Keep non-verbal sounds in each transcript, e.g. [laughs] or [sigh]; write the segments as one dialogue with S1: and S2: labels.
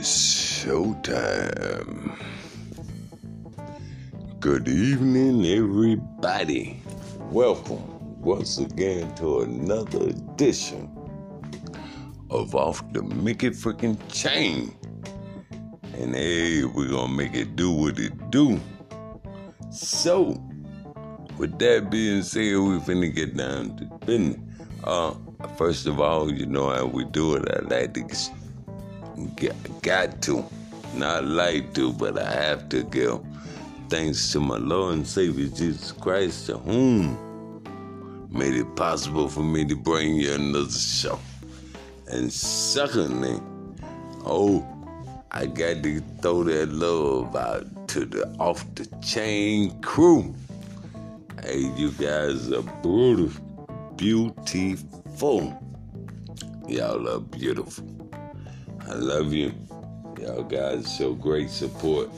S1: It's showtime. Good evening, everybody. Welcome once again to another edition of Off the Mickey Freaking Chain. And hey, we're gonna make it do what it do. So, with that being said, we finna get down to business. Uh, first of all, you know how we do it. I like to get, got to, not like to, but I have to give thanks to my Lord and Savior Jesus Christ, to whom made it possible for me to bring you another show. And secondly, oh, I got to throw that love out to the off the chain crew. Hey, you guys are brutal, beautiful. Y'all are beautiful. I love you. Y'all guys show great support.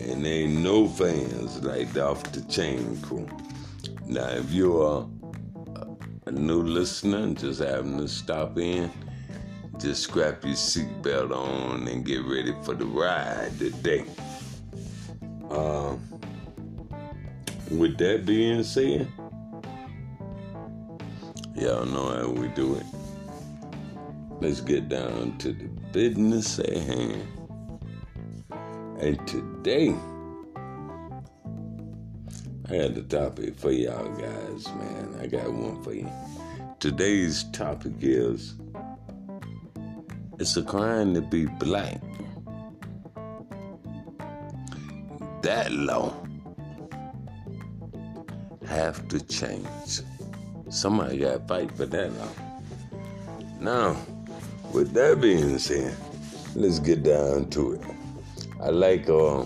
S1: And there ain't no fans like the off the chain crew. Now, if you are a new listener, and just having to stop in, just strap your seatbelt on and get ready for the ride today. Um, with that being said, y'all know how we do it. Let's get down to the business at hand. And today, I had a topic for y'all guys, man. I got one for you. Today's topic is it's a crime to be black. That law have to change. Somebody got to fight for that law. Now, with that being said, let's get down to it. I like uh,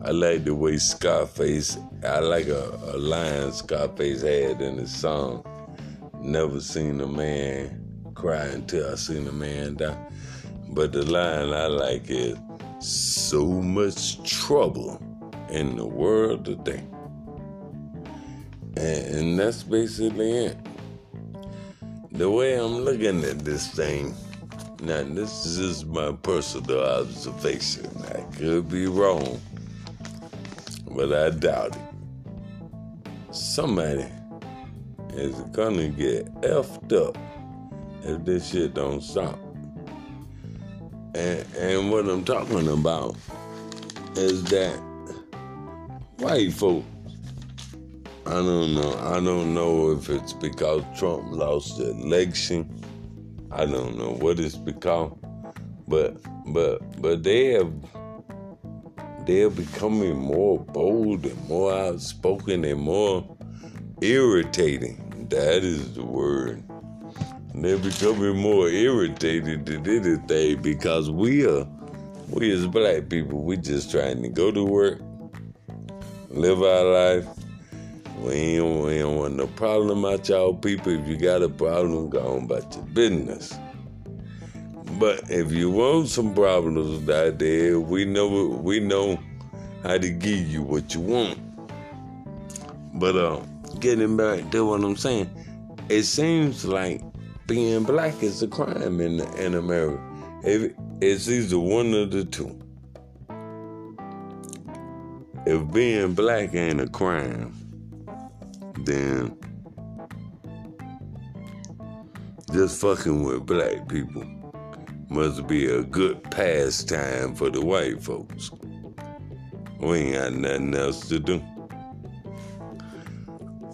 S1: I like the way Scarface. I like a, a line Scarface had in his song. Never seen a man cry until I seen a man die. But the line I like is so much trouble in the world today. And, and that's basically it. The way I'm looking at this thing, now this is just my personal observation. I could be wrong, but I doubt it. Somebody is gonna get effed up if this shit don't stop. And, and what I'm talking about is that white folks, I don't know. I don't know if it's because Trump lost the election. I don't know what it's because, but but but they have they are becoming more bold and more outspoken and more irritating. That is the word. They're becoming more irritated than anything because we are, we as black people, we just trying to go to work, live our life. We ain't, we want no problem out y'all people. If you got a problem, go on about your business. But if you want some problems out there, we know we know how to give you what you want. But uh, getting back to what I'm saying, it seems like being black is a crime in in America. If it's either one of the two. If being black ain't a crime, then just fucking with black people must be a good pastime for the white folks. We ain't got nothing else to do.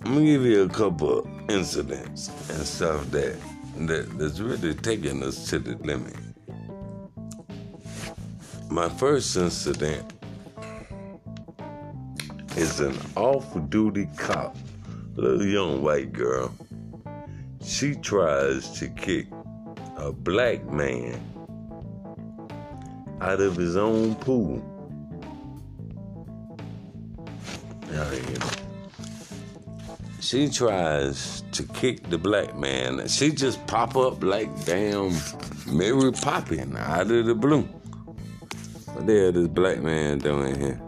S1: I'm gonna give you a couple incidents and stuff that, that that's really taking us to the limit. My first incident is an off-duty cop, little young white girl. She tries to kick a black man out of his own pool. She tries to kick the black man. She just pop up like damn Mary Poppins out of the blue. What the hell this black man doing here?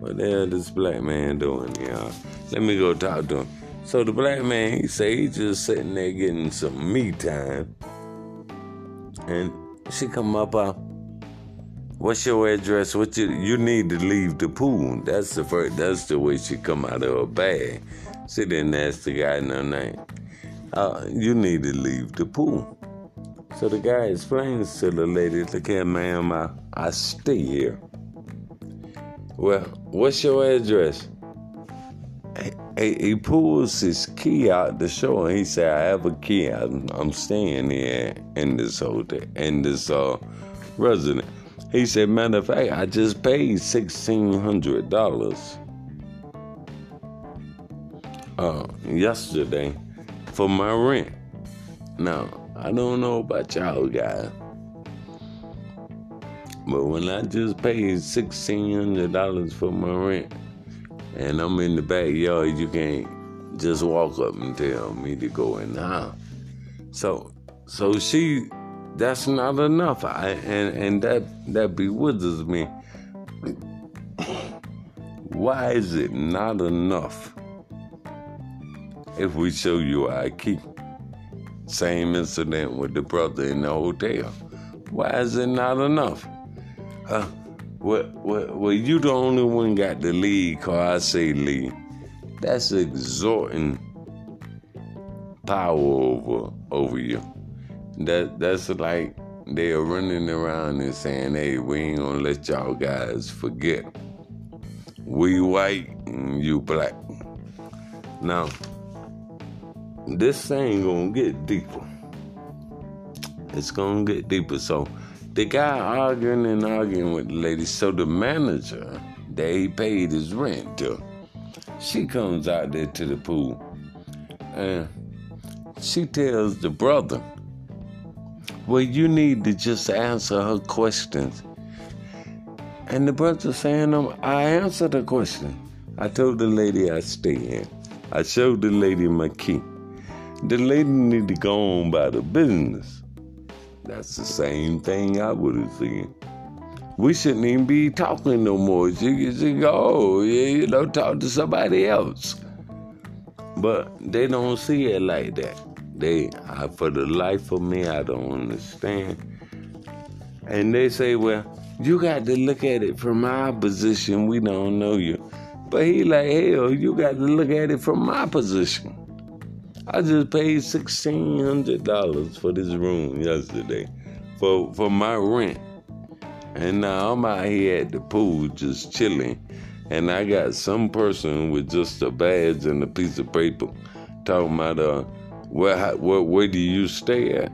S1: What the hell this black man doing, y'all? Let me go talk to him. So the black man, he say he just sitting there getting some me time. And she come up, uh, what's your address? What you you need to leave the pool. That's the first that's the way she come out of her bag. She didn't ask the guy no name. Uh, you need to leave the pool. So the guy explains to the lady, look here, ma'am, I, I stay here. Well, what's your address? He, he pulls his key out the show and he said, I have a key. I'm, I'm staying here in this hotel, in this uh, resident. He said, matter of fact, I just paid $1,600 uh, yesterday for my rent. Now, I don't know about y'all guys, but when I just paid $1,600 for my rent and I'm in the backyard, you can't just walk up and tell me to go in the house. So, so she, that's not enough. I, and, and that, that bewilders me. Why is it not enough if we show you our key? Same incident with the brother in the hotel. Why is it not enough? Uh, well, well, well, you the only one got the lead car. I say lead. That's exhorting power over over you. That that's like they are running around and saying, "Hey, we ain't gonna let y'all guys forget. We white and you black." Now, this thing gonna get deeper. It's gonna get deeper. So the guy arguing and arguing with the lady. So the manager he paid his rent to, she comes out there to the pool and she tells the brother, Well, you need to just answer her questions. And the brother saying, um, I answered the question. I told the lady I stay in. I showed the lady my key. The lady need to go on by the business. That's the same thing I would have seen. We shouldn't even be talking no more. She she go, you know, talk to somebody else. But they don't see it like that. They, I, for the life of me, I don't understand. And they say, well, you got to look at it from my position. We don't know you. But he like, hell, you got to look at it from my position. I just paid sixteen hundred dollars for this room yesterday, for for my rent, and now I'm out here at the pool just chilling, and I got some person with just a badge and a piece of paper, talking about uh, where where where do you stay at?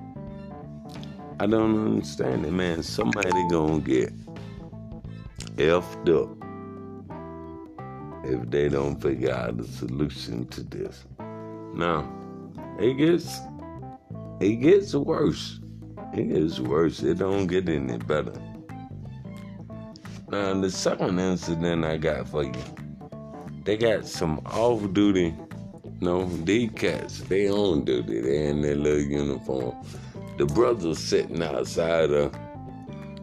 S1: I don't understand it, man. Somebody gonna get effed up if they don't figure out a solution to this. Now, it gets it gets worse. It gets worse. It don't get any better. Now, the second incident I got for you, they got some off-duty, no, these cats, they on duty. They in their little uniform. The brothers sitting outside of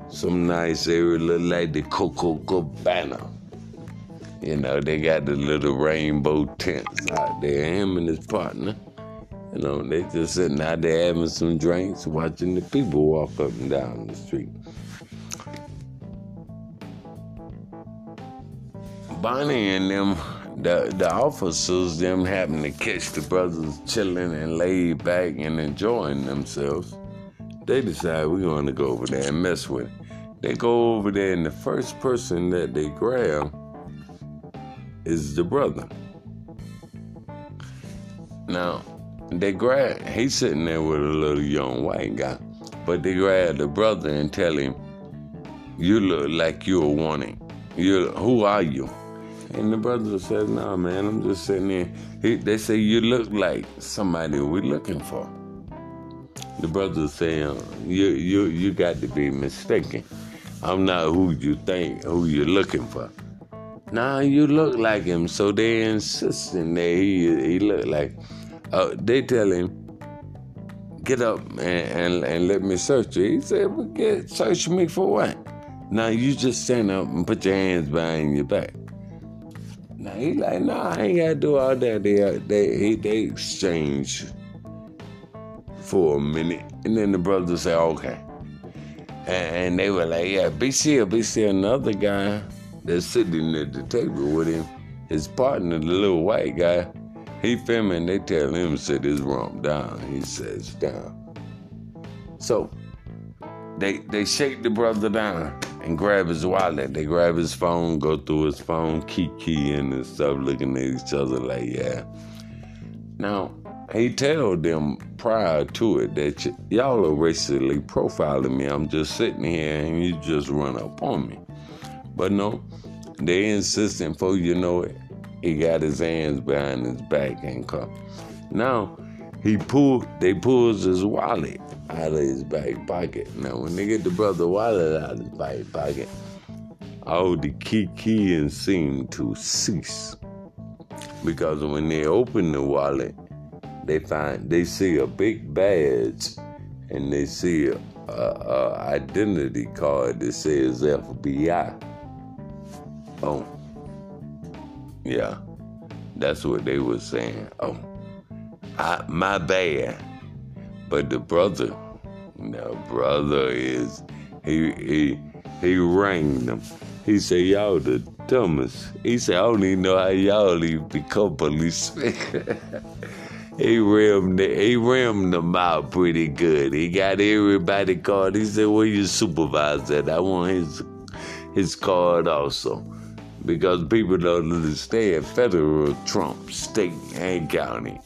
S1: some nice area, look like the Coco Cabana. You know, they got the little rainbow tents out there. Him and his partner. You know, they just sitting out there having some drinks, watching the people walk up and down the street. Bonnie and them, the the officers, them having to catch the brothers chilling and laid back and enjoying themselves. They decide we're going to go over there and mess with it. They go over there, and the first person that they grab is the brother. Now, they grab, he's sitting there with a little young white guy, but they grab the brother and tell him, You look like you're wanting. You, who are you? And the brother says, Nah, man, I'm just sitting there. He, they say, You look like somebody we're looking for. The brother saying, uh, you, you, you got to be mistaken. I'm not who you think, who you're looking for. Nah, you look like him. So they insisting that he he look like. Uh, they tell him, get up and, and, and let me search you. He said, well, get search me for what? Now you just stand up and put your hands behind your back. Now he like, nah, I ain't gotta do all that. They they they exchange for a minute, and then the brother say, okay. And, and they were like, yeah, be still, be still. Another guy that's sitting at the table with him, his partner, the little white guy, he filming, they tell him sit his rump down. He says down. So they they shake the brother down and grab his wallet. They grab his phone, go through his phone, key key and stuff, looking at each other like, yeah. Now, he told them prior to it that y- y'all are racially profiling me. I'm just sitting here and you just run up on me. But no, they insisting for you know it. He got his hands behind his back and come. Now he pulled they pulls his wallet out of his back pocket. Now when they get the brother wallet out of his back pocket, all the kikiing seemed to cease. Because when they open the wallet, they find they see a big badge and they see a, a, a identity card that says FBI. Oh, yeah, that's what they were saying. Oh, I, my bad. But the brother, the brother is he he he rang them. He said, "Y'all the dumbest." He said, "I don't even know how y'all even become policemen." [laughs] he rimmed he rimmed them out pretty good. He got everybody card. He said, "Where your supervisor?" I want his his card also because people don't understand federal Trump, state and county.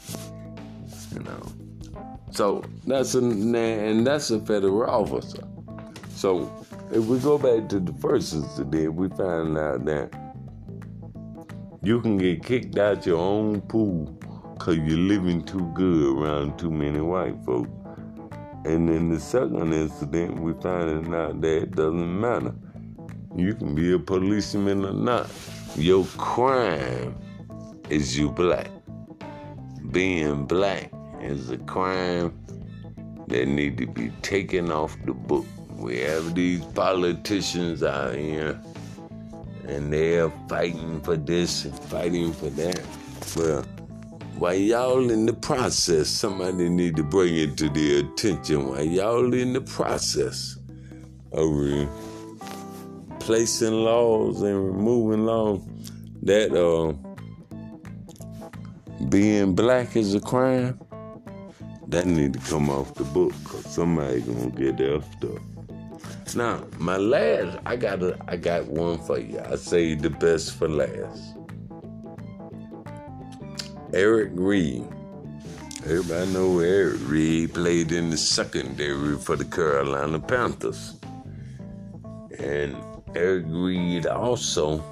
S1: You know, so that's a and that's a federal officer. So if we go back to the first incident, we find out that you can get kicked out your own pool because you're living too good around too many white folks. And in the second incident, we find out that it doesn't matter. You can be a policeman or not. Your crime is you black. Being black is a crime that need to be taken off the book. We have these politicians out here and they're fighting for this and fighting for that. Well, while y'all in the process, somebody need to bring it to their attention while y'all in the process of placing laws and removing laws that uh, being black is a crime, that need to come off the book because somebody gonna get effed up. Now, my last, I got a, I got one for you. I say the best for last. Eric Reid. Everybody know Eric Reid played in the secondary for the Carolina Panthers. And Eric Reid also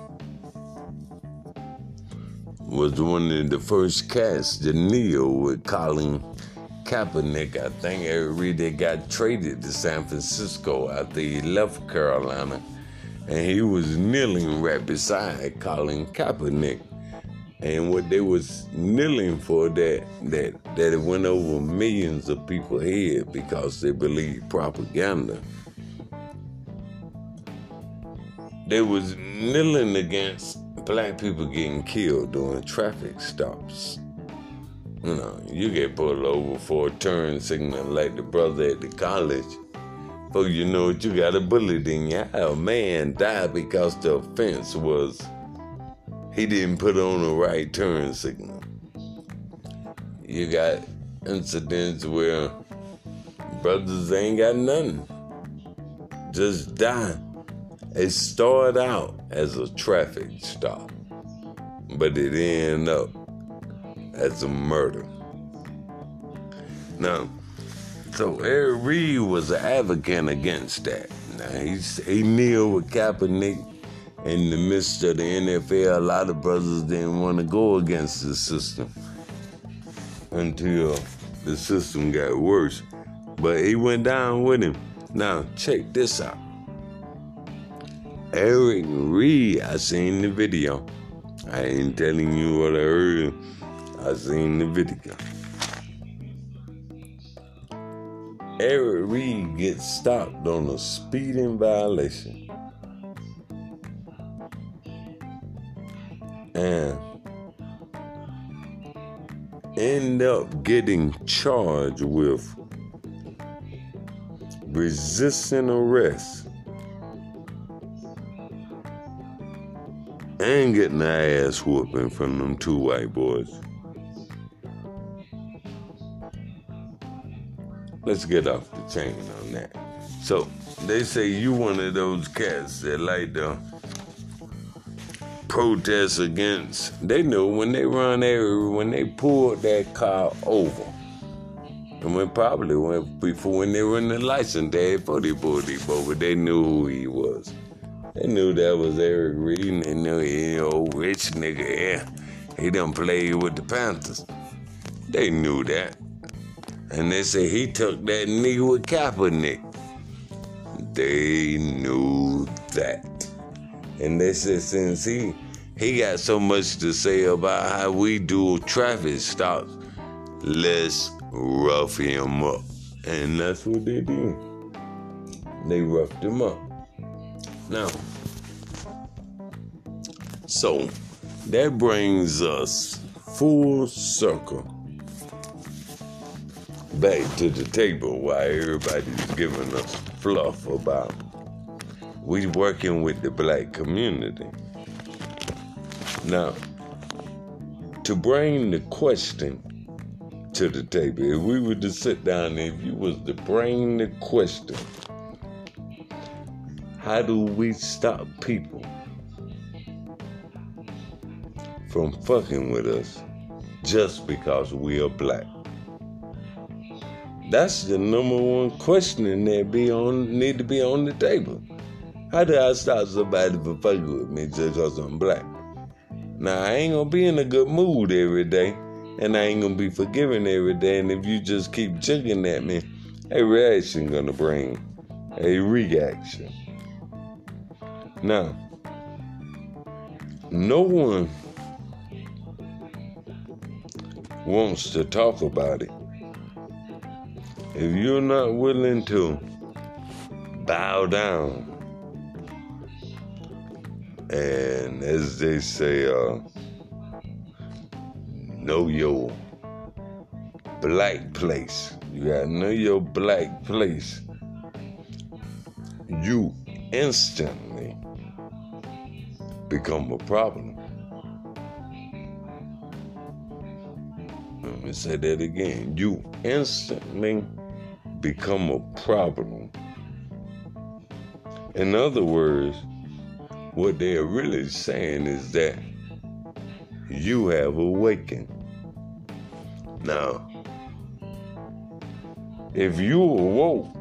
S1: was one of the first cats to kneel with Colin Kaepernick. I think Eric Reid got traded to San Francisco after he left Carolina. And he was kneeling right beside Colin Kaepernick. And what they was kneeling for that that that it went over millions of people head because they believe propaganda. They was kneeling against black people getting killed during traffic stops. You know, you get pulled over for a turn signal like the brother at the college. But you know what, you got a bullet in your eye. A man died because the offense was he didn't put on the right turn signal. You got incidents where brothers ain't got nothing. Just die. It started out as a traffic stop, but it ended up as a murder. Now, so Eric Reid was an advocate against that. Now he's, he kneeled with Kaepernick in the midst of the NFL. A lot of brothers didn't want to go against the system until the system got worse. But he went down with him. Now check this out. Eric Reid, I seen the video. I ain't telling you what I heard. I seen the video. Eric Reid gets stopped on a speeding violation. And end up getting charged with resisting arrest and getting the ass whooping from them two white boys. Let's get off the chain on that. So they say you one of those cats that like to protest against. They know when they run there, when they pulled that car over. And when probably when before when they were in the license, they had 40 40 over, they knew who he was. They knew that was Eric Reid, and they knew he old rich nigga, yeah. He done played with the Panthers. They knew that. And they say he took that knee with Kaepernick. They knew that. And they said since he he got so much to say about how we do traffic stops, let's rough him up. And that's what they did. They roughed him up. Now, so that brings us full circle back to the table while everybody's giving us fluff about we working with the black community. Now, to bring the question to the table, if we were to sit down, if you was to bring the question, how do we stop people from fucking with us just because we are black? That's the number one question that be on need to be on the table. How do I stop somebody from fucking with me just because I'm black? Now I ain't gonna be in a good mood every day, and I ain't gonna be forgiving every day. And if you just keep jigging at me, a reaction gonna bring a reaction. Now, no one wants to talk about it. If you're not willing to bow down and as they say uh, know your black place. You gotta know your black place. You instantly become a problem me say that again you instantly become a problem. In other words, what they are really saying is that you have awakened. Now, if you awoke,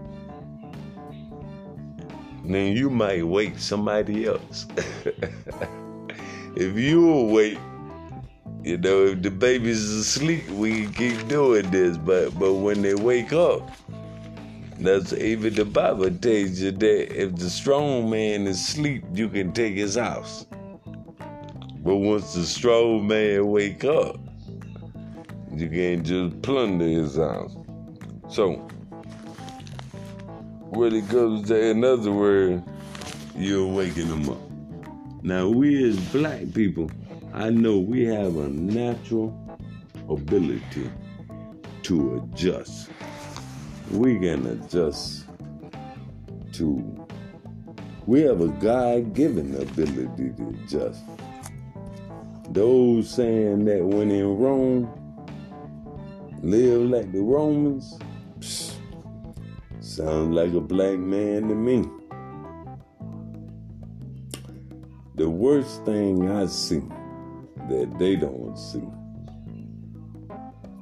S1: then you might wake somebody else. [laughs] if you awake, you know, if the baby's asleep, we can keep doing this. But but when they wake up, that's even the Bible tells you that if the strong man is asleep, you can take his house. But once the strong man wake up, you can't just plunder his house. So, when it comes to, in other words, you're waking them up. Now, we as black people, I know we have a natural ability to adjust we can adjust to we have a God-given ability to adjust. Those saying that when in Rome, live like the Romans, psh, sounds like a black man to me. The worst thing I see that they don't see,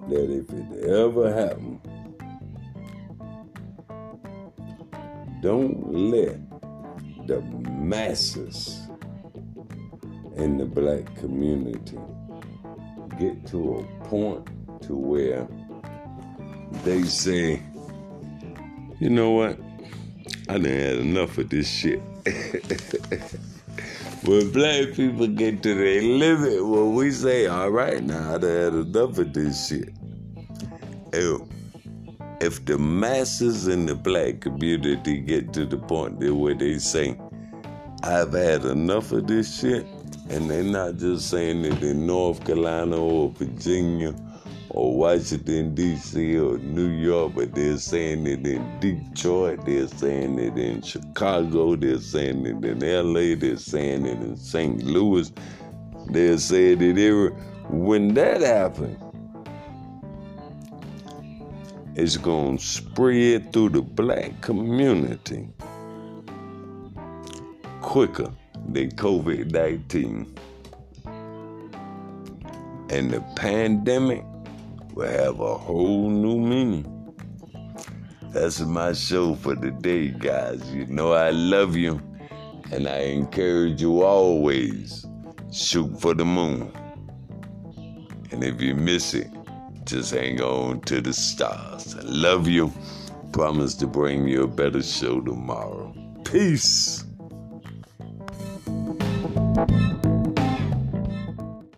S1: that if it ever happened, Don't let the masses in the black community get to a point to where they say, you know what? I done had enough of this shit. [laughs] when black people get to their limit, when we say, all right, now I done had enough of this shit. Ew if the masses in the black community get to the point that where they say, I've had enough of this shit, and they're not just saying it in North Carolina or Virginia or Washington, D.C., or New York, but they're saying it in Detroit, they're saying it in Chicago, they're saying it in L.A., they're saying it in St. Louis, they're saying it everywhere. When that happens, it's going to spread through the black community quicker than COVID 19. And the pandemic will have a whole new meaning. That's my show for today, guys. You know I love you, and I encourage you always shoot for the moon. And if you miss it, just hang on to the stars. I love you. Promise to bring you a better show tomorrow. Peace.